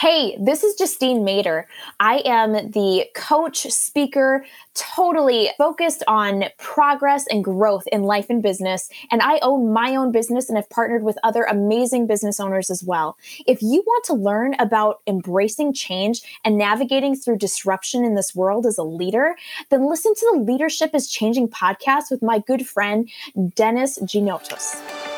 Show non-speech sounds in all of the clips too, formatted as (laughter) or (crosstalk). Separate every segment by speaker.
Speaker 1: Hey, this is Justine Mater. I am the coach, speaker, totally focused on progress and growth in life and business. And I own my own business and have partnered with other amazing business owners as well. If you want to learn about embracing change and navigating through disruption in this world as a leader, then listen to the Leadership is Changing podcast with my good friend, Dennis Ginotos.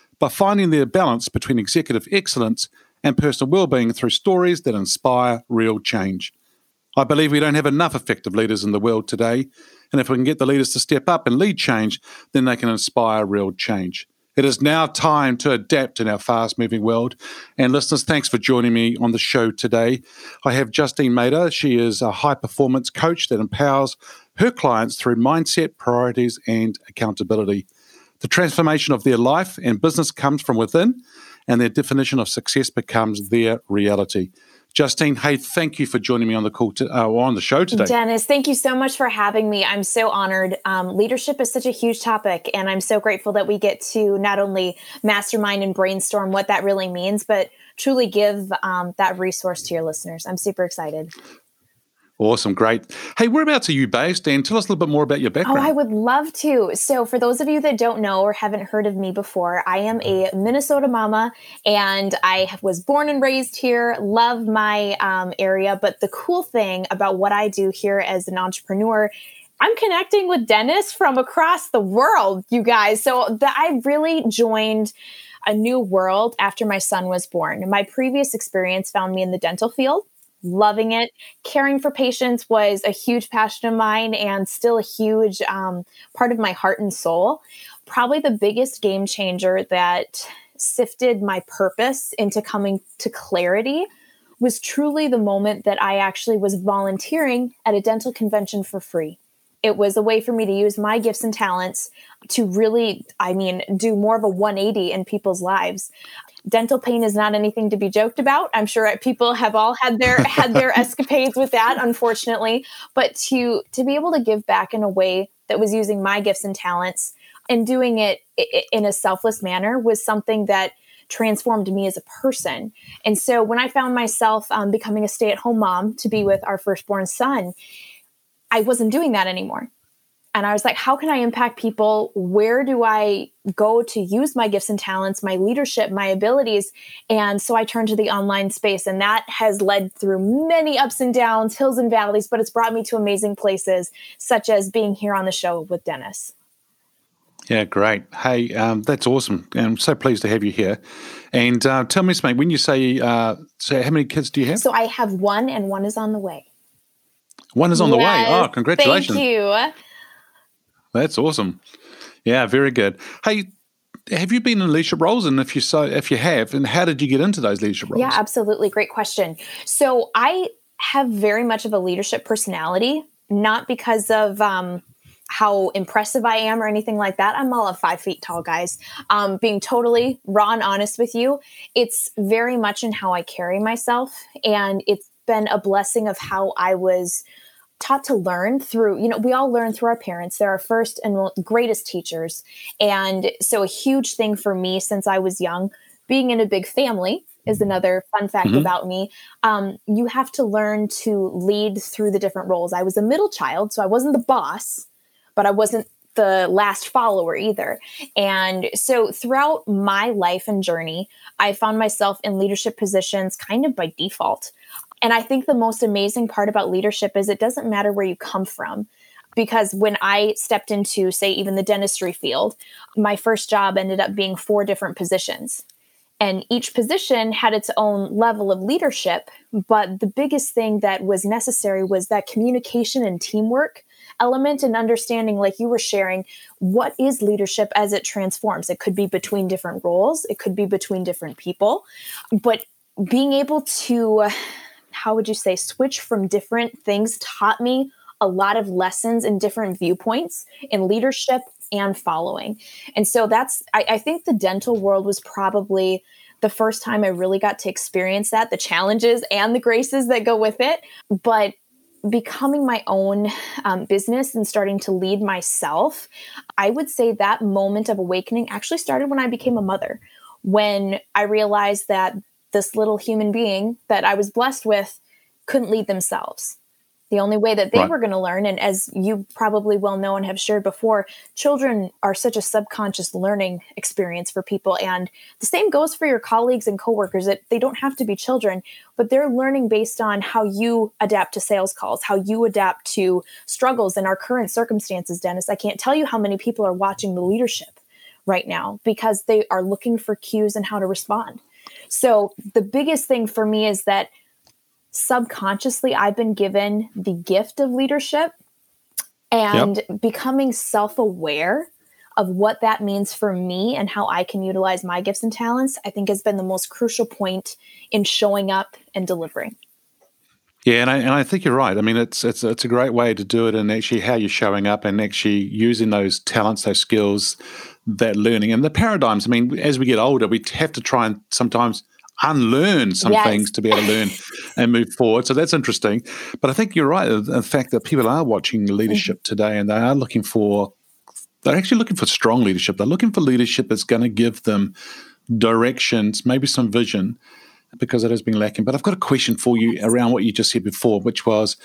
Speaker 2: by finding their balance between executive excellence and personal well-being through stories that inspire real change. I believe we don't have enough effective leaders in the world today, and if we can get the leaders to step up and lead change, then they can inspire real change. It is now time to adapt in our fast moving world. And listeners, thanks for joining me on the show today. I have Justine Mater. She is a high performance coach that empowers her clients through mindset, priorities, and accountability. The transformation of their life and business comes from within, and their definition of success becomes their reality. Justine, hey, thank you for joining me on the call to, uh, on the show today.
Speaker 1: Dennis, thank you so much for having me. I'm so honored. Um, leadership is such a huge topic, and I'm so grateful that we get to not only mastermind and brainstorm what that really means, but truly give um, that resource to your listeners. I'm super excited.
Speaker 2: Awesome, great. Hey, whereabouts are you based? And tell us a little bit more about your background.
Speaker 1: Oh, I would love to. So, for those of you that don't know or haven't heard of me before, I am a Minnesota mama and I was born and raised here, love my um, area. But the cool thing about what I do here as an entrepreneur I'm connecting with Dennis from across the world, you guys. So the, I really joined a new world after my son was born. My previous experience found me in the dental field loving it. Caring for patients was a huge passion of mine and still a huge um, part of my heart and soul. Probably the biggest game changer that sifted my purpose into coming to clarity was truly the moment that I actually was volunteering at a dental convention for free. It was a way for me to use my gifts and talents to really, I mean, do more of a 180 in people's lives dental pain is not anything to be joked about. I'm sure people have all had their (laughs) had their escapades with that, unfortunately. But to to be able to give back in a way that was using my gifts and talents and doing it in a selfless manner was something that transformed me as a person. And so when I found myself um, becoming a stay at home mom to be with our firstborn son, I wasn't doing that anymore and I was like, how can I impact people? Where do I go to use my gifts and talents, my leadership, my abilities? And so I turned to the online space, and that has led through many ups and downs, hills and valleys, but it's brought me to amazing places, such as being here on the show with Dennis.
Speaker 2: Yeah, great. Hey, um, that's awesome. I'm so pleased to have you here. And uh, tell me something. When you say, uh, so how many kids do you have?
Speaker 1: So I have one, and one is on the way.
Speaker 2: One is on yes, the way. Oh, congratulations!
Speaker 1: Thank you.
Speaker 2: That's awesome. Yeah, very good. Hey, have you been in leadership roles? And if you so if you have and how did you get into those leadership roles?
Speaker 1: Yeah absolutely. Great question. So i have very much of a leadership personality not because of um, how impressive i am or anything like that. I'm all of five feet tall guys. Um, being totally raw and honest with you it's very much in how i carry myself. And it's been a blessing of how i was taught to learn through you know we all learn through our parents. They're our first and greatest teachers. And so a huge thing for me since i was young being in a big family is another fun fact mm-hmm. about me. Um, you have to learn to lead through the different roles. I was a middle child so i wasn't the boss but i wasn't the last follower either. And so throughout my life and journey, I found myself in leadership positions kind of by default And I think the most amazing part about leadership is it doesn't matter where you come from. Because when I stepped into, say, even the dentistry field, my first job ended up being four different positions. And each position had its own level of leadership. But the biggest thing that was necessary was that communication and teamwork element and understanding, like you were sharing, what is leadership as it transforms. It could be between different roles, it could be between different people. But being able to, how would you say, switch from different things taught me a lot of lessons and different viewpoints in leadership and following. And so that's, I, I, think the dental world was probably the first time I really got to experience that, the challenges and the graces that go with it. But becoming my own um, business and starting to lead myself, I would say that moment of awakening actually started when I became a mother. When I realized that this little human being that I was blessed with couldn't lead themselves the only way that they right. were going to learn. And as you probably well know and have shared before, children are such a subconscious learning experience for people. And the same goes for your colleagues and coworkers that they don't have to be children, but they're learning based on how you adapt to sales calls, how you adapt to struggles in our current circumstances, Dennis. I can't tell you how many people are watching the leadership right now because they are looking for cues and how to respond. So the biggest thing for me is that subconsciously I've been given the gift of leadership and yep. becoming self aware of what that means for me and how I can utilize my gifts and talents, I think has been the most crucial point in showing up and delivering.
Speaker 2: Yeah, and I, and I think you're right. I mean, it's it's it's a great way to do it, and actually how you're showing up, and actually using those talents, those skills, that learning, and the paradigms. I mean, as we get older, we have to try and sometimes unlearn some yes. things to be able to learn (laughs) and move forward. So that's interesting. But I think you're right. The fact that people are watching leadership mm-hmm. today and they are looking for, they're actually looking for strong leadership. They're looking for leadership that's going to give them directions, maybe some vision, because it has been lacking. But I've got a question for you around what you just said before, which was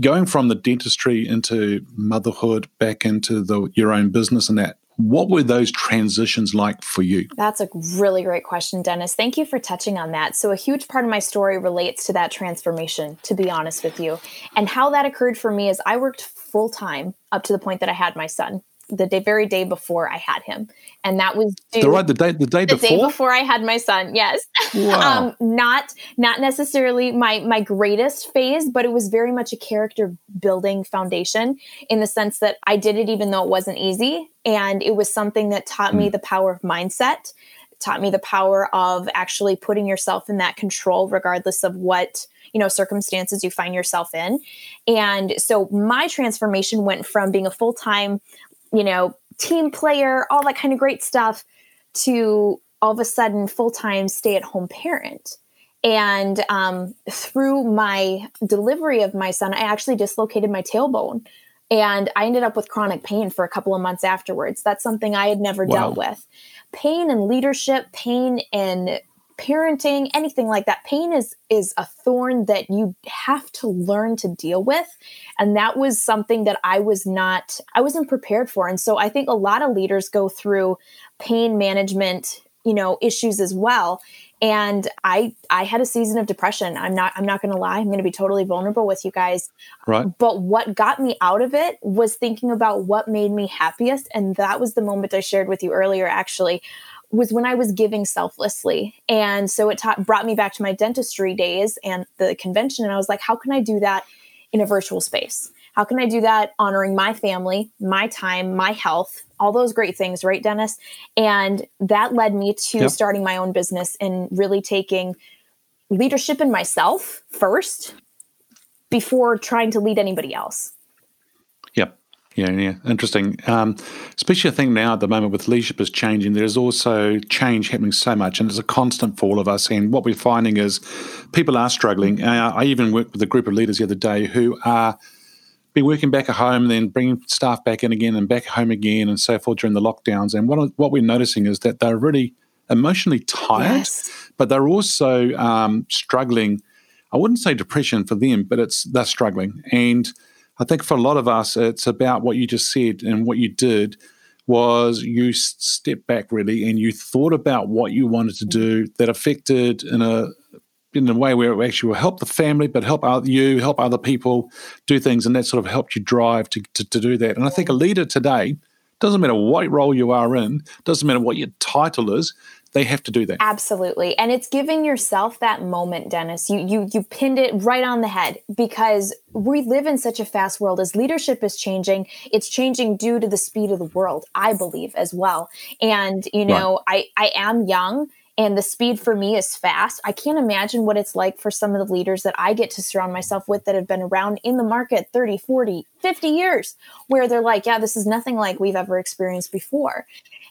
Speaker 2: going from the dentistry into motherhood back into the your own business and that what were those transitions like for you?
Speaker 1: That's a really great question, Dennis. Thank you for touching on that. So, a huge part of my story relates to that transformation, to be honest with you. And how that occurred for me is I worked full time up to the point that I had my son the day, very day before I had him, and that was
Speaker 2: due, the right the day the day
Speaker 1: the
Speaker 2: before
Speaker 1: day before I had my son. Yes, (laughs) wow. um, not not necessarily my my greatest phase, but it was very much a character building foundation in the sense that I did it even though it wasn't easy, and it was something that taught mm. me the power of mindset, taught me the power of actually putting yourself in that control, regardless of what you know circumstances you find yourself in and so my transformation went from being a full-time you know, team player, all that kind of great stuff, to all of a sudden full time stay at home parent. And um, through my delivery of my son, I actually dislocated my tailbone. And I ended up with chronic pain for a couple of months afterwards. That's something I had never wow. dealt with. Pain and leadership, pain and parenting anything like that pain is is a thorn that you have to learn to deal with. And that was something that i was not i wasn't prepared for. And so i think a lot of leaders go through pain management you know issues as well. And i i had a season of depression. I'm not i'm not going to lie i'm going to be totally vulnerable with you guys.
Speaker 2: Right.
Speaker 1: But what got me out of it was thinking about what made me happiest. And that was the moment i shared with you earlier actually was when I was giving selflessly. And so it taught, brought me back to my dentistry days and the convention. And I was like, how can I do that in a virtual space? How can I do that honoring my family, my time, my health, all those great things, right, Dennis? And that led me to yep. starting my own business and really taking leadership in myself first before trying to lead anybody else.
Speaker 2: Yeah, yeah, interesting. Um, especially I think now at the moment with leadership is changing, there's also change happening so much, and it's a constant for all of us. And what we're finding is people are struggling. Uh, I even worked with a group of leaders the other day who are be working back at home, then bringing staff back in again and back home again, and so forth during the lockdowns. And what what we're noticing is that they're really emotionally tired, yes. but they're also um, struggling. I wouldn't say depression for them, but it's they're struggling and I think for a lot of us, it's about what you just said and what you did was you stepped back really and you thought about what you wanted to do that affected in a in a way where it actually will help the family, but help you, help other people do things, and that sort of helped you drive to, to, to do that. And I think a leader today doesn't matter what role you are in, doesn't matter what your title is, they have to do that.
Speaker 1: Absolutely. And it's giving yourself that moment, Dennis. You you you pinned it right on the head because we live in such a fast world as leadership is changing. It's changing due to the speed of the world, I believe as well. And you know, right. I I am young and the speed for me is fast. I can't imagine what it's like for some of the leaders that I get to surround myself with that have been around in the market 30, 40, 50 years, where they're like, yeah, this is nothing like we've ever experienced before.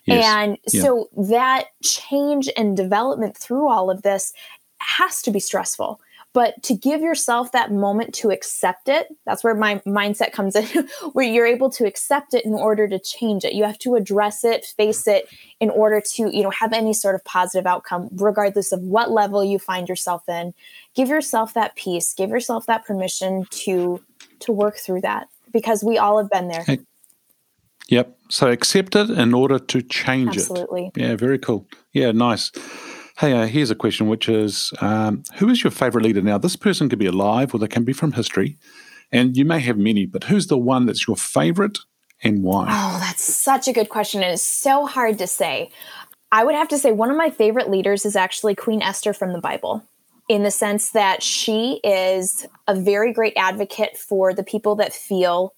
Speaker 1: Yes. And yeah. so that change and development through all of this has to be stressful. But to give yourself that moment to accept it, that's where my mindset comes in, (laughs) where you're able to accept it in order to change it. You have to address it, face it in order to, you know, have any sort of positive outcome, regardless of what level you find yourself in. Give yourself that peace, give yourself that permission to to work through that because we all have been there. Hey.
Speaker 2: Yep. So accept it in order to change
Speaker 1: Absolutely.
Speaker 2: it. Absolutely. Yeah, very cool. Yeah, nice. Hey, uh, here's a question, which is um, Who is your favorite leader? Now, this person could be alive or they can be from history, and you may have many, but who's the one that's your favorite and why?
Speaker 1: Oh, that's such a good question. It is so hard to say. I would have to say one of my favorite leaders is actually Queen Esther from the Bible in the sense that she is a very great advocate for the people that feel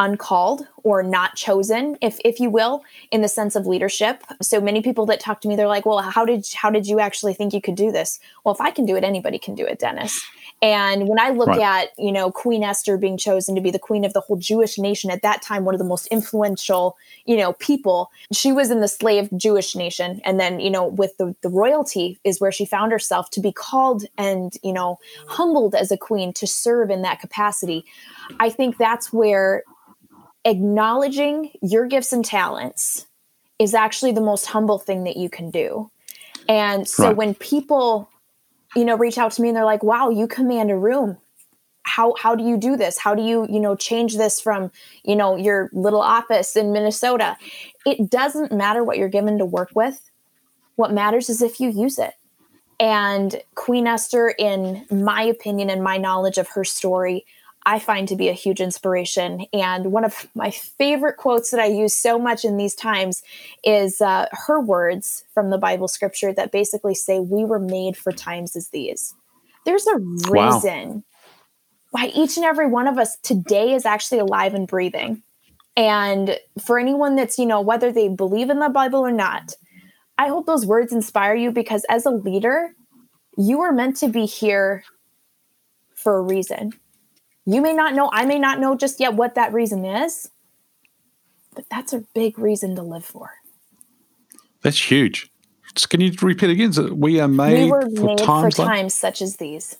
Speaker 1: uncalled or not chosen if if you will in the sense of leadership. So many people that talk to me they're like well how did how did you actually think you could do this? Well if i can do it anybody can do it dennis. And when i look right. at you know queen esther being chosen to be the queen of the whole jewish nation at that time one of the most influential you know people she was in the slave jewish nation. And then you know with the, the royalty is where she found herself to be called and you know humbled as a queen to serve in that capacity. I think that's where acknowledging your gifts and talents is actually the most humble thing that you can do. And so right. when people, you know, reach out to me and they're like, "Wow, you command a room. How how do you do this? How do you, you know, change this from, you know, your little office in Minnesota?" It doesn't matter what you're given to work with. What matters is if you use it. And Queen Esther in my opinion and my knowledge of her story I find to be a huge inspiration. And one of my favorite quotes that I use so much in these times is uh, her words from the Bible scripture that basically say, We were made for times as these. There's a reason wow. why each and every one of us today is actually alive and breathing. And for anyone that's, you know, whether they believe in the Bible or not, I hope those words inspire you because as a leader, you are meant to be here for a reason you may not know, I may not know just yet what that reason is, but that's a big reason to live for.
Speaker 2: That's huge. Can you repeat again? We are made, we were for, made times,
Speaker 1: for like, times such as these.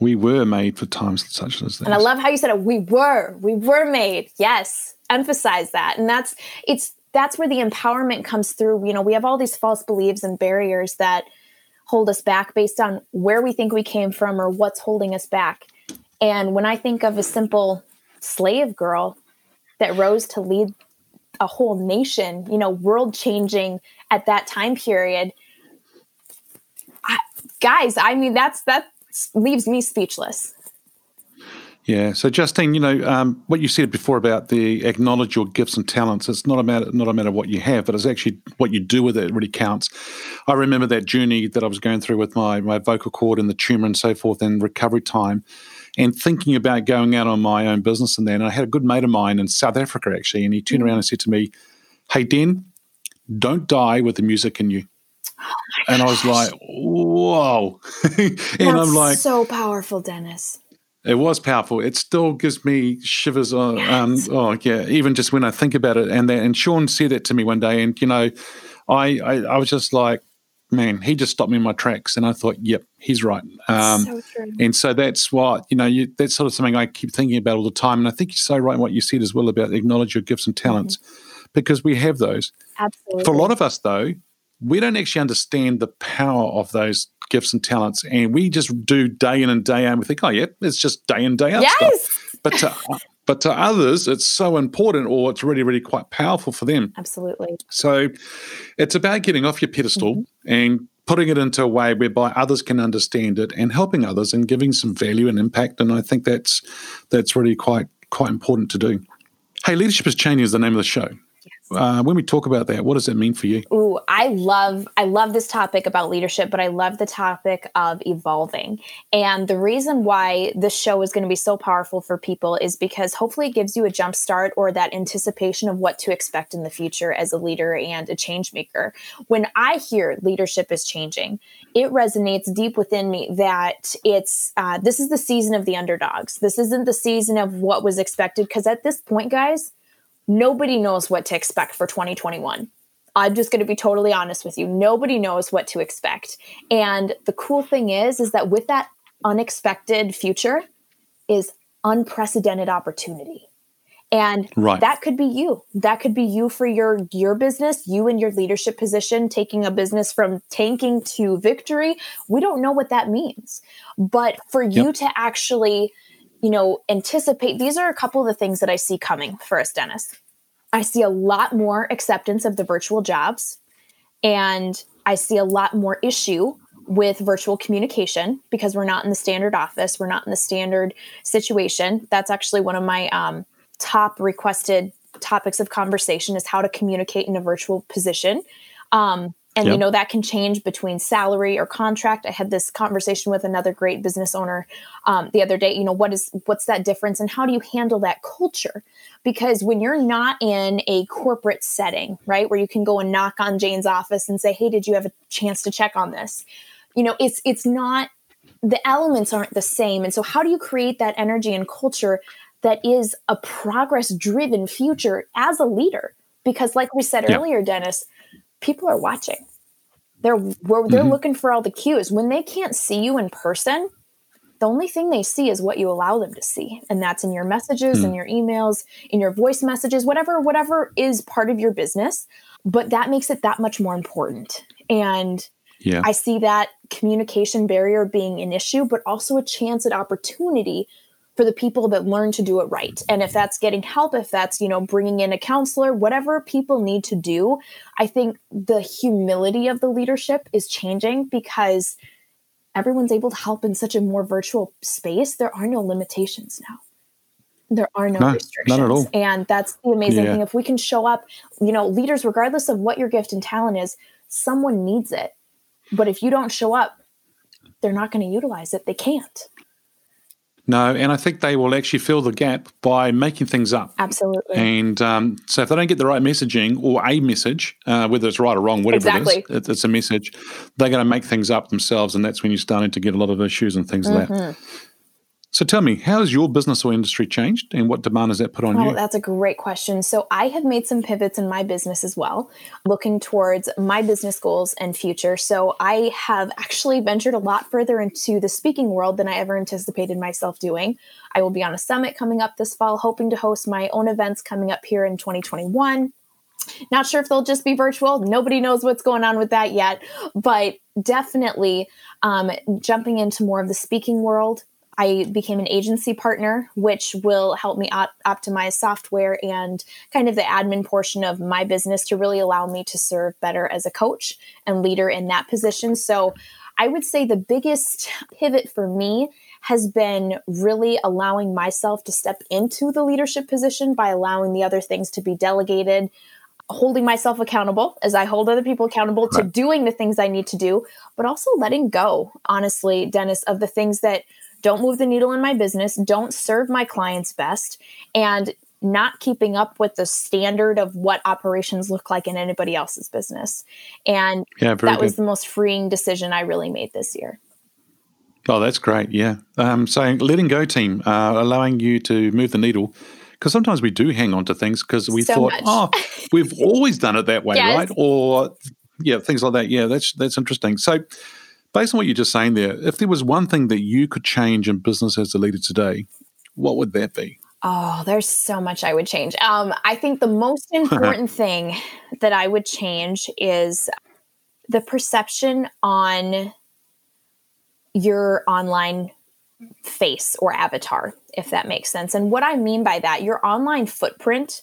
Speaker 2: We were made for times such as these.
Speaker 1: And I love how you said it. We were. We were made. Yes. Emphasize that. And that's it's that's where the empowerment comes through. You know, we have all these false beliefs and barriers that hold us back based on where we think we came from or what's holding us back. And when I think of a simple slave girl that rose to lead a whole nation, you know, world changing at that time period, I, guys, I mean, that's that leaves me speechless.
Speaker 2: Yeah. So, Justine, you know um, what you said before about the acknowledge your gifts and talents. It's not a matter not a matter what you have, but it's actually what you do with it really counts. I remember that journey that I was going through with my my vocal cord and the tumor and so forth, and recovery time and thinking about going out on my own business and then I had a good mate of mine in South Africa actually, and he turned around and said to me, Hey Den, don't die with the music in you. Oh and I was like, whoa. (laughs) and
Speaker 1: That's I'm like so powerful, Dennis.
Speaker 2: It was powerful. It still gives me shivers. On, um, oh yeah, even just when I think about it. And that, and Sean said that to me one day, and you know, I, I, I was just like, man, he just stopped me in my tracks, and I thought, yep, he's right. Um, so and so that's what you know. You, that's sort of something I keep thinking about all the time, and I think you're so right in what you said as well about acknowledge your gifts and talents, mm-hmm. because we have those.
Speaker 1: Absolutely.
Speaker 2: For a lot of us, though, we don't actually understand the power of those gifts and talents, and we just do day in and day out. And we think, oh yeah, it's just day in day out yes! stuff. But to, (laughs) but to others, it's so important or it's really, really quite powerful for them.
Speaker 1: Absolutely.
Speaker 2: So it's about getting off your pedestal mm-hmm. and putting it into a way whereby others can understand it and helping others and giving some value and impact. And I think that's that's really quite quite important to do. Hey, leadership is changing is the name of the show. Uh, when we talk about that, what does that mean for you?
Speaker 1: Ooh, I love I love this topic about leadership, but I love the topic of evolving. And the reason why this show is going to be so powerful for people is because hopefully it gives you a jump start or that anticipation of what to expect in the future as a leader and a change maker. When I hear leadership is changing, it resonates deep within me that it's uh, this is the season of the underdogs. This isn't the season of what was expected because at this point, guys nobody knows what to expect for 2021. I'm just going to be totally honest with you. Nobody knows what to expect. And the cool thing is is that with that unexpected future is unprecedented opportunity. And right. that could be you. That could be you for your your business, you in your leadership position taking a business from tanking to victory. We don't know what that means. But for yep. you to actually you know, anticipate. These are a couple of the things that I see coming for us, Dennis. I see a lot more acceptance of the virtual jobs, and I see a lot more issue with virtual communication because we're not in the standard office, we're not in the standard situation. That's actually one of my um, top requested topics of conversation is how to communicate in a virtual position. Um, and yep. you know that can change between salary or contract. I had this conversation with another great business owner um, the other day you know what is what's that difference and how do you handle that culture? Because when you're not in a corporate setting right where you can go and knock on jane's office and say hey did you have a chance to check on this? You know it's it's not the elements aren't the same. And so how do you create that energy and culture that is a progress driven future as a leader? Because like we said yep. earlier dennis people are watching. They're they're mm-hmm. looking for all the cues. When they can't see you in person, the only thing they see is what you allow them to see, and that's in your messages, mm. in your emails, in your voice messages, whatever whatever is part of your business. But that makes it that much more important. And yeah. I see that communication barrier being an issue, but also a chance at opportunity for the people that learn to do it right. And if that's getting help, if that's, you know, bringing in a counselor, whatever people need to do, I think the humility of the leadership is changing because everyone's able to help in such a more virtual space. There are no limitations now. There are no, no restrictions. Not at all. And that's the amazing yeah. thing. If we can show up, you know, leaders, regardless of what your gift and talent is, someone needs it. But if you don't show up, they're not going to utilize it. They can't.
Speaker 2: No, and I think they will actually fill the gap by making things up.
Speaker 1: Absolutely.
Speaker 2: And um, so if they don't get the right messaging or a message, uh, whether it's right or wrong, whatever exactly. it is, it's a message, they're going to make things up themselves. And that's when you're starting to get a lot of issues and things mm-hmm. like that. So tell me, how has your business or industry changed and what demand has that put on you?
Speaker 1: oh,
Speaker 2: you?
Speaker 1: That's a great question. So I have made some pivots in my business as well, looking towards my business goals and future. So I have actually ventured a lot further into the speaking world than I ever anticipated myself doing. I will be on a summit coming up this fall, hoping to host my own events coming up here in 2021. Not sure if they'll just be virtual. Nobody knows what's going on with that yet, but definitely um, jumping into more of the speaking world, I became an agency partner, which will help me op- optimize software and kind of the admin portion of my business to really allow me to serve better as a coach and leader in that position. So I would say the biggest pivot for me has been really allowing myself to step into the leadership position by allowing the other things to be delegated, holding myself accountable as I hold other people accountable right. to doing the things I need to do, but also letting go, honestly, Dennis, of the things that don't move the needle in my business, don't serve my clients best, and not keeping up with the standard of what operations look like in anybody else's business. And yeah, that good. was the most freeing decision I really made this year.
Speaker 2: Oh, that's great. Yeah. Um, so letting go team, uh, allowing you to move the needle. Because sometimes we do hang on to things because we so thought, much. oh, we've (laughs) always done it that way, yes. right? Or yeah, things like that. Yeah, that's that's interesting. So Based on what you're just saying there, if there was one thing that you could change in business as a leader today, what would that be?
Speaker 1: Oh, there's so much I would change. Um, I think the most (laughs) important thing that I would change is the perception on your online face or avatar, if that makes sense. And what I mean by that, your online footprint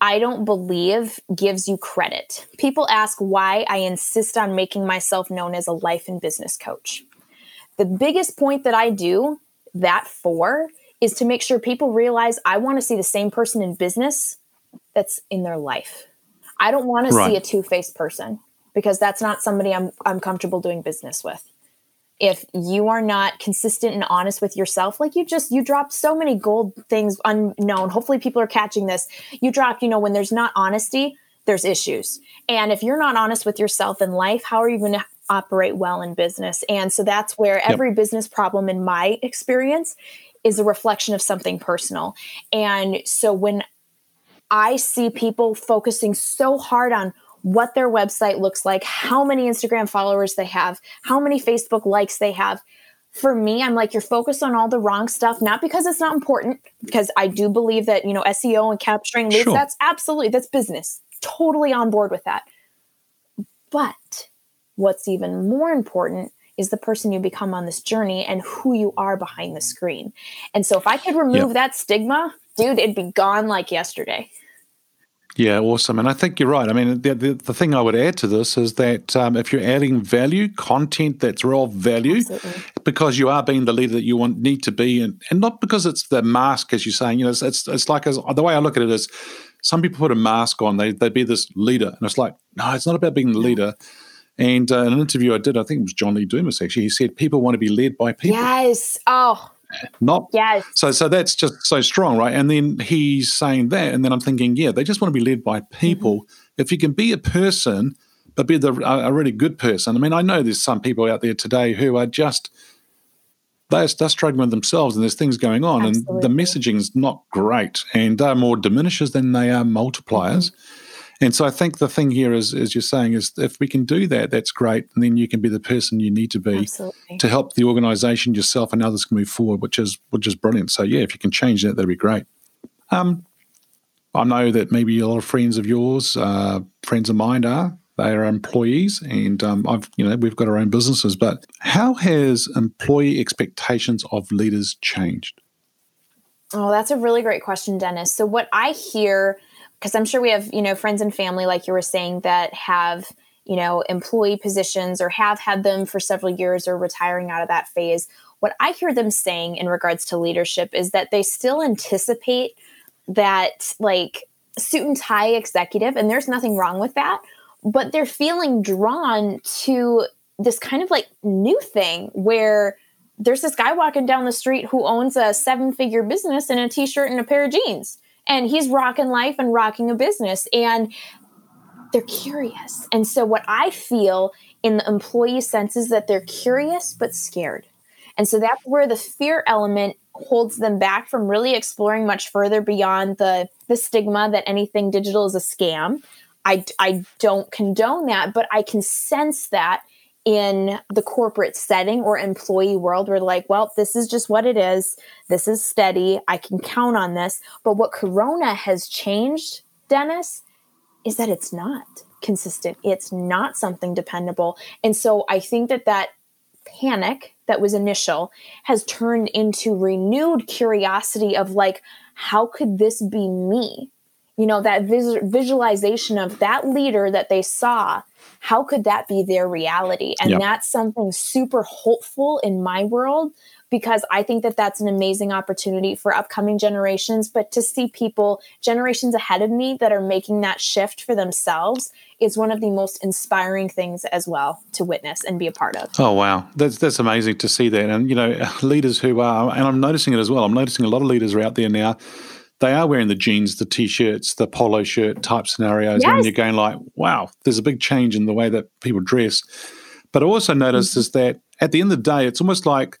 Speaker 1: I don't believe gives you credit. People ask why I insist on making myself known as a life and business coach. The biggest point that I do that for is to make sure people realize I want to see the same person in business that's in their life. I don't want to right. see a two-faced person because that's not somebody I'm I'm comfortable doing business with. If you are not consistent and honest with yourself, like you just you drop so many gold things unknown. Hopefully people are catching this. You drop, you know, when there's not honesty, there's issues. And if you're not honest with yourself in life, how are you going to operate well in business? And so that's where every yep. business problem in my experience is a reflection of something personal. And so when I see people focusing so hard on what their website looks like, how many Instagram followers they have, how many Facebook likes they have. For me, I'm like, you're focused on all the wrong stuff, not because it's not important, because I do believe that, you know, SEO and capturing leads, sure. that's absolutely, that's business. Totally on board with that. But what's even more important is the person you become on this journey and who you are behind the screen. And so if I could remove yep. that stigma, dude, it'd be gone like yesterday.
Speaker 2: Yeah, awesome. And I think you're right. I mean, the, the, the thing I would add to this is that um, if you're adding value, content that's real value, Absolutely. because you are being the leader that you want need to be, and, and not because it's the mask, as you're saying, you know, it's, it's, it's like as, the way I look at it is some people put a mask on, they, they'd be this leader. And it's like, no, it's not about being the leader. And uh, in an interview I did, I think it was John Lee Dumas actually, he said people want to be led by people.
Speaker 1: Yes. Oh,
Speaker 2: not
Speaker 1: yes.
Speaker 2: So so that's just so strong, right? And then he's saying that, and then I'm thinking, yeah, they just want to be led by people. Mm-hmm. If you can be a person, but be the, a, really good person. I mean, I know there's some people out there today who are just they're, they're struggling with themselves, and there's things going on, Absolutely. and the messaging is not great, and they're more diminishes than they are multipliers. Mm-hmm. And so I think the thing here is, as you're saying, is if we can do that, that's great. And then you can be the person you need to be Absolutely. to help the organization, yourself, and others can move forward, which is which is brilliant. So yeah, if you can change that, that'd be great. Um, I know that maybe a lot of friends of yours, uh, friends of mine are. They are employees, and um, I've you know we've got our own businesses. But how has employee expectations of leaders changed?
Speaker 1: Oh, that's a really great question, Dennis. So what I hear because I'm sure we have, you know, friends and family, like you were saying, that have, you know, employee positions or have had them for several years or retiring out of that phase. What I hear them saying in regards to leadership is that they still anticipate that, like, suit and tie executive, and there's nothing wrong with that, but they're feeling drawn to this kind of like new thing where there's this guy walking down the street who owns a seven figure business in a t shirt and a pair of jeans and he's rocking life and rocking a business and they're curious. And so what i feel in the employee sense is that they're curious but scared. And so that's where the fear element holds them back from really exploring much further beyond the the stigma that anything digital is a scam. I i don't condone that but i can sense that in the corporate setting or employee world we're like well this is just what it is. This is steady. I can count on this. But what corona has changed dennis is that it's not consistent. It's not something dependable. And so i think that that panic that was initial has turned into renewed curiosity of like how could this be me? You know that vis- visualization of that leader that they saw how could that be their reality and yep. that's something super hopeful in my world because i think that that's an amazing opportunity for upcoming generations but to see people generations ahead of me that are making that shift for themselves is one of the most inspiring things as well to witness and be a part of.
Speaker 2: Oh wow, that's that's amazing to see that, and you know, (laughs) leaders who are, and I'm noticing it as well. I'm noticing a lot of leaders are out there now they are wearing the jeans, the t-shirts, the polo shirt type scenarios, yes. and you're going like, wow, there's a big change in the way that people dress. But I also noticed mm-hmm. is that at the end of the day, it's almost like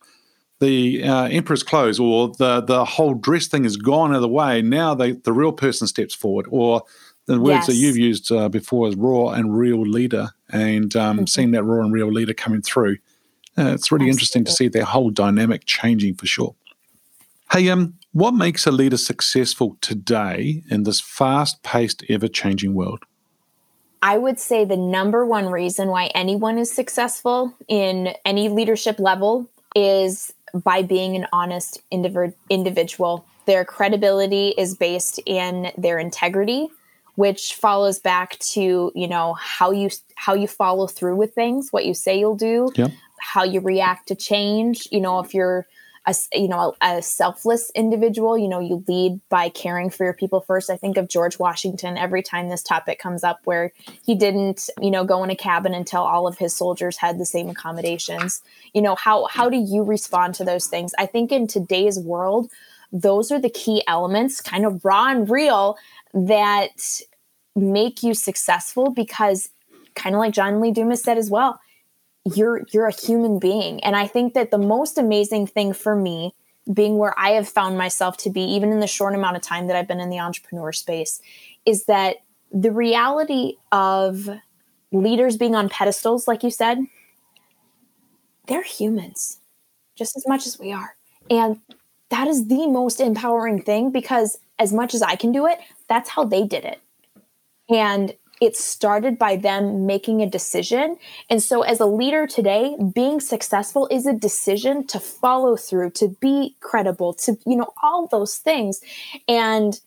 Speaker 2: the uh, emperor's clothes or the the whole dress thing is gone out of the way. Now they, the real person steps forward, or the words yes. that you've used uh, before is raw and real leader, and um, mm-hmm. seeing that raw and real leader coming through. Uh, it's really Absolutely. interesting to see their whole dynamic changing for sure. Hey, um, what makes a leader successful today in this fast paced, ever changing world?
Speaker 1: I would say the number one reason why anyone is successful in any leadership level is by being an honest indiv- individual. Their credibility is based in their integrity, which follows back to you know how you how you follow through with things what you say you'll do how you react to change you know if you're a you know a, a selfless individual you know you lead by caring for your people first. I think of george washington every time this topic comes up where he didn't you know go in a cabin until all of his soldiers had the same accommodations. You know how how do you respond to those things? I think in today's world those are the key elements kind of raw and real that make you successful because kind of like john lee dumas said as well you're you're a human being. And i think that the most amazing thing for me being where i have found myself to be even in the short amount of time that i've been in the entrepreneur space is that the reality of leaders being on pedestals like you said they're humans just as much as we are. And that is the most empowering thing because as much as i can do it that's how they did it. And it started by them making a decision. And so, as a leader today, being successful is a decision to follow through, to be credible, to, you know, all those things. And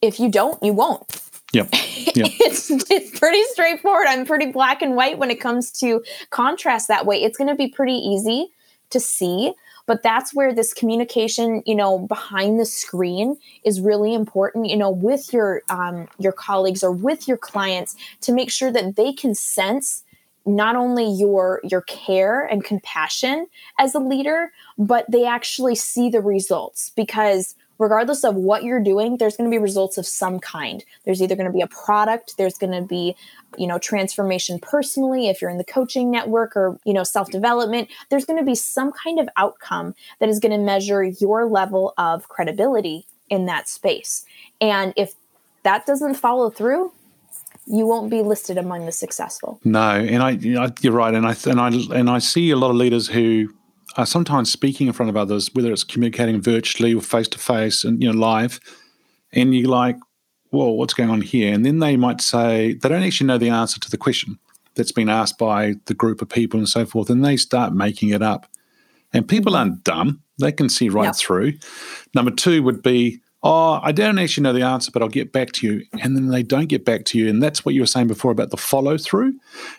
Speaker 1: if you don't, you won't.
Speaker 2: Yep. (laughs) Yep.
Speaker 1: It's, it's pretty straightforward. I'm pretty black and white when it comes to contrast that way. It's going to be pretty easy to see but that's where this communication you know behind the screen is really important you know with your um, your colleagues or with your clients to make sure that they can sense not only your your care and compassion as a leader but they actually see the results because regardless of what you're doing there's going to be results of some kind. There's either going to be a product there's going to be you know transformation personally if you're in the coaching network or you know self development there's going to be some kind of outcome that is going to measure your level of credibility in that space. And if that doesn't follow through you won't be listed among the successful.
Speaker 2: No, and I, you're right, and I and I and I see a lot of leaders who are sometimes speaking in front of others, whether it's communicating virtually or face to face, and you know, live, and you're like, "Whoa, what's going on here?" And then they might say they don't actually know the answer to the question that's been asked by the group of people and so forth, and they start making it up. And people aren't dumb; they can see right
Speaker 1: Yeah.
Speaker 2: through. Number two would be, oh, I don't actually know the answer, but I'll get back to you. And then they don't get back to you. And that's what you were saying before about the follow through.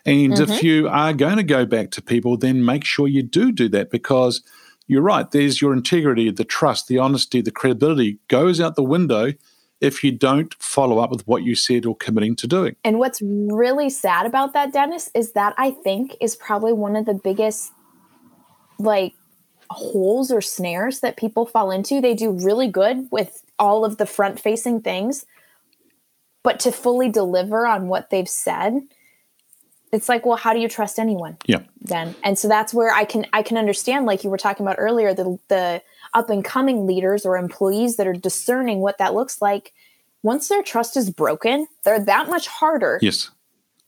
Speaker 2: And if mm-hmm. you are going to go back to people, then make sure you do do that because you're right. There's your integrity, the trust, the honesty, the credibility goes out the window if you don't follow up with what you said or committing to doing.
Speaker 1: And what's really sad about that, Dennis, is that I think is probably one of the biggest like holes or snares that people fall into. They do really good with all of the front facing things, but to fully deliver on what they've said, it's like, well, how do you trust anyone?
Speaker 2: Yeah.
Speaker 1: then and so that's where i can i can understand like you were talking about earlier the the up and coming leaders or employees that are discerning what that looks like once their trust is broken they're that much harder
Speaker 2: Yes.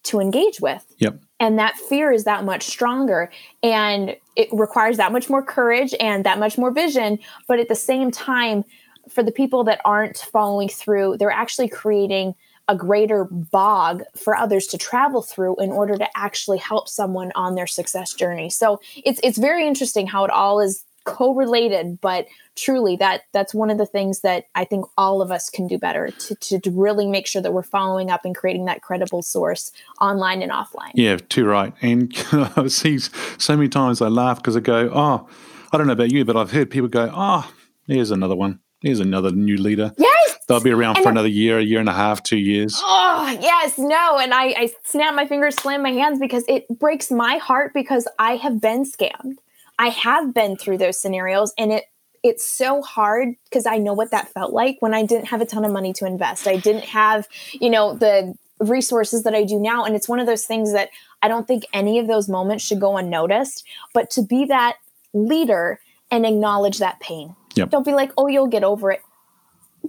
Speaker 1: to engage with
Speaker 2: Yep.
Speaker 1: and that fear is that much stronger and it requires that much more courage and that much more vision but at the same time for the people that aren't following through they're actually creating a greater bog for others to travel through in order to actually help someone on their success journey so it's it's very interesting how it all is correlated but truly that that's one of the things that i think all of us can do better to, to, to really make sure that we're following up and creating that credible source online and offline
Speaker 2: Yeah, too right. And (laughs) I see so many times I laugh because I go, oh, I don't know about you, but I've heard people go, oh, here's another one. Here's another new leader.
Speaker 1: yes
Speaker 2: They'll be around
Speaker 1: And
Speaker 2: for another year, a year and a half, two years.
Speaker 1: Oh, yes, no. And I, I snap my fingers, slam my hands because it breaks my heart because I have been scammed. I have been through those scenarios and it it's so hard because I know what that felt like when I didn't have a ton of money to invest. I didn't have, you know, the resources that I do now. And it's one of those things that I don't think any of those moments should go unnoticed. But to be that leader and acknowledge that pain.
Speaker 2: Yep.
Speaker 1: Don't be like, oh, you'll get over it.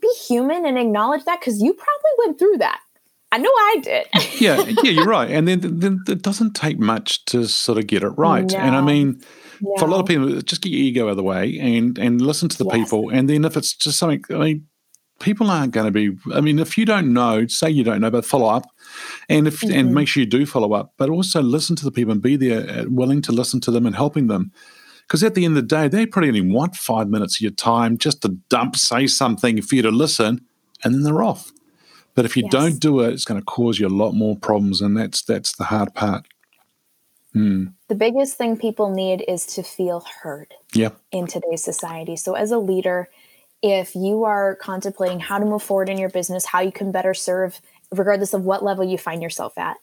Speaker 1: Be human and acknowledge that because you probably went through that. I know I did. (laughs)
Speaker 2: yeah, yeah, you're right. And then, then it doesn't take much to sort of get it right. And I
Speaker 1: No.
Speaker 2: mean, for a lot of people, just get your ego out of the way and and listen to the
Speaker 1: Yes.
Speaker 2: people. And then if it's just something, I mean, people aren't going to be. I mean, if you don't know, say you don't know, but follow up, and if
Speaker 1: Mhm.
Speaker 2: and make sure you do follow up, but also listen to the people and be there, uh, willing to listen to them and helping them. Because at the end of the day, they probably only want five minutes of your time just to dump, say something for you to listen, and then they're off. But if you
Speaker 1: Yes.
Speaker 2: don't do it, it's going to cause you a lot more problems, and that's that's the hard part. Hmm.
Speaker 1: The biggest thing people need is to feel heard
Speaker 2: Yeah,
Speaker 1: in today's society. So, as a leader, if you are contemplating how to move forward in your business, how you can better serve, regardless of what level you find yourself at,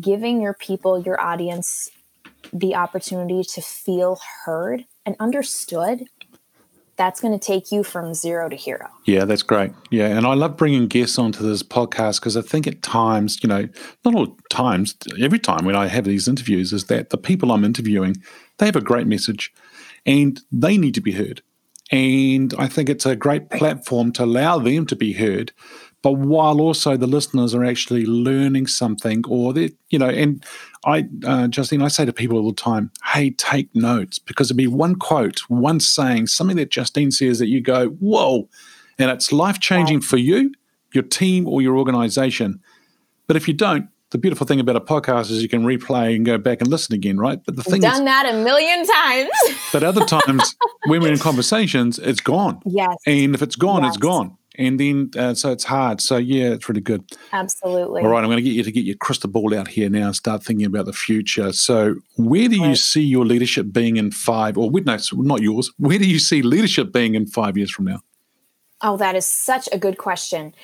Speaker 1: giving your people, your audience, the opportunity to feel heard and understood, that's going to take you from zero to hero.
Speaker 2: Yeah, that's great. Yeah, and I love bringing guests onto this podcast because I think at times, you know, not all times, every time when I have these interviews, is that the people I'm interviewing, they have a great message and they need to be heard. And I think it's a great platform to allow them to be heard. But while also the listeners are actually learning something, or they, you know, and I, uh, Justine, I say to people all the time, hey, take notes because it'd be one quote, one saying, something that Justine says that you go, whoa, and it's life changing for you, your team, or your organization. But if you don't, the beautiful thing about a podcast is you can replay and go back and listen again, right? But the thing is,
Speaker 1: Done that a million times.
Speaker 2: but other times when we're in (laughs) conversations, it's gone.
Speaker 1: yes,
Speaker 2: And if it's gone, it's gone. And then, uh, so it's hard. So, yeah, it's really good.
Speaker 1: absolutely.
Speaker 2: All right, I'm going to get you to get your crystal ball out here now and start thinking about the future. So, where do you see your leadership being in five, or no, not yours? Where do you see leadership being in five years from now?
Speaker 1: Oh, that is such a good question.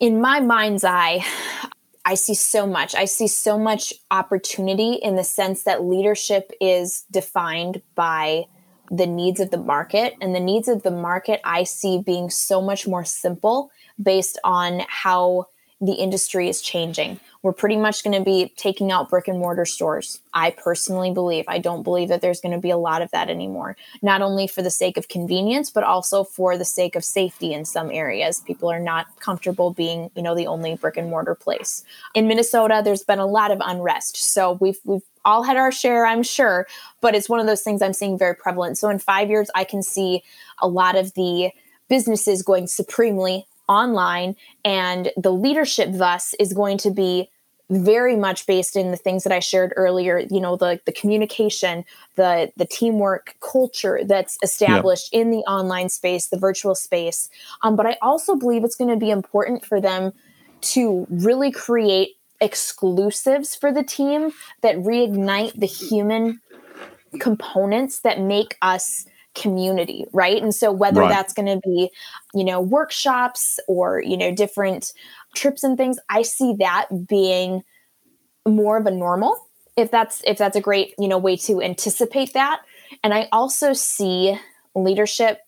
Speaker 1: In my mind's eye, I see so much. I see so much opportunity in the sense that leadership is defined by the needs of the market. And the needs of the market I see being so much more simple based on how the industry is changing. We're pretty much going to be taking out brick and mortar stores. I personally believe. I don't believe that there's going to be a lot of that anymore. Not only for the sake of convenience, but also for the sake of safety in some areas. People are not comfortable being, you know, the only brick and mortar place. In Minnesota, there's been a lot of unrest. So we've we've all had our share, I'm sure, but it's one of those things I'm seeing very prevalent. So in 5 years I can see a lot of the businesses going supremely online and the leadership thus is going to be very much based in the things that I shared earlier, you know, the the communication, the the teamwork culture that's established in the online space, the virtual space. Um, but I also believe it's going to be important for them to really create exclusives for the team that reignite the human components that make us community right and so whether
Speaker 2: Right.
Speaker 1: that's going to be you know workshops or you know different trips and things i see that being more of a normal if that's if that's a great you know way to anticipate that and i also see leadership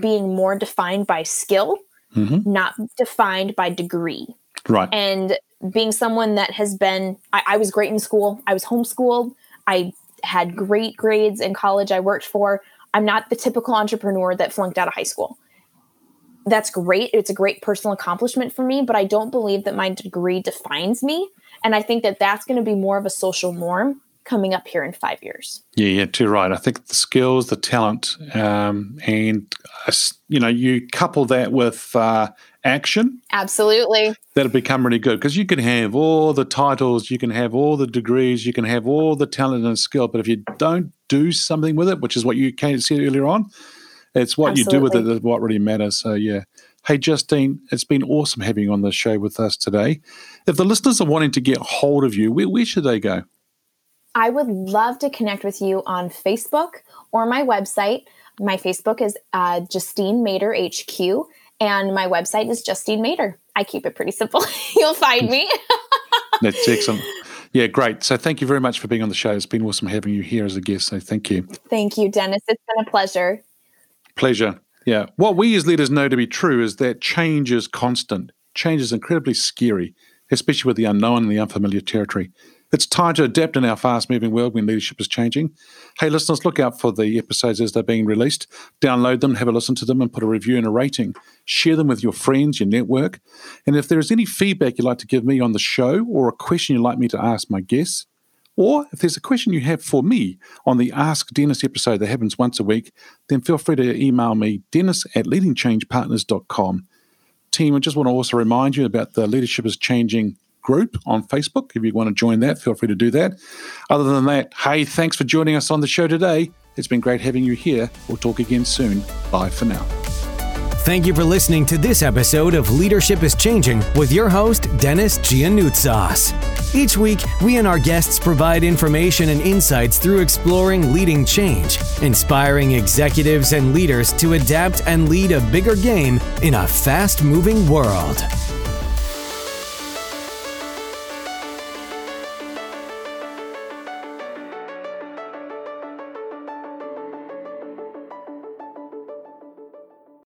Speaker 1: being more defined by skill
Speaker 2: Mhm.
Speaker 1: not defined by degree
Speaker 2: Right.
Speaker 1: and being someone that has been I, I was great in school i was homeschooled i had great grades in college i worked for i'm not the typical entrepreneur that flunked out of high school. That's great. It's a great personal accomplishment for me but i don't believe that my degree defines me. And i think that that's going to be more of a social norm coming up here in five years
Speaker 2: Yeah, yeah, too right. I think the skills, the talent, um, and uh, you know, you couple that with uh, action,
Speaker 1: absolutely
Speaker 2: that'll become really good. Because you can have all the titles, you can have all the degrees, you can have all the talent and skill, but if you don't do something with it, which is what you see earlier on, it's what you do with it
Speaker 1: Absolutely.
Speaker 2: that what really matters. So yeah. Hey Justine, it's been awesome having you on the show with us today. If the listeners are wanting to get hold of you, where, where should they go?
Speaker 1: I would love to connect with you on Facebook or my website. My Facebook is uh, Justine Mater HQ, and my website is Justine Mater. I keep it pretty simple. (laughs) You'll find me. (laughs)
Speaker 2: That's excellent. Yeah, great. So thank you very much for being on the show. It's been awesome having you here as a guest. So thank you.
Speaker 1: Thank you, Dennis. It's been a pleasure.
Speaker 2: Pleasure. Yeah. What we as leaders know to be true is that change is constant. Change is incredibly scary, especially with the unknown and the unfamiliar territory. It's time to adapt in our fast moving world when leadership is changing. Hey, listeners, look out for the episodes as they're being released. Download them, have a listen to them, and put a review and a rating. Share them with your friends, your network. And if there is any feedback you'd like to give me on the show or a question you'd like me to ask my guests, or if there's a question you have for me on the Ask Dennis episode that happens once a week, then feel free to email me, dennis at leadingchangepartners.com. Team, I just want to also remind you about the Leadership is Changing group on Facebook. If you want to join that, feel free to do that. Other than that, hey, thanks for joining us on the show today. It's been great having you here. We'll talk again soon. Bye for now.
Speaker 3: Thank you for listening to this episode of Leadership is Changing with your host, Dennis Giannoutsos. Each week, we and our guests provide information and insights through exploring leading change, inspiring executives and leaders to adapt and lead a bigger game in a fast moving world.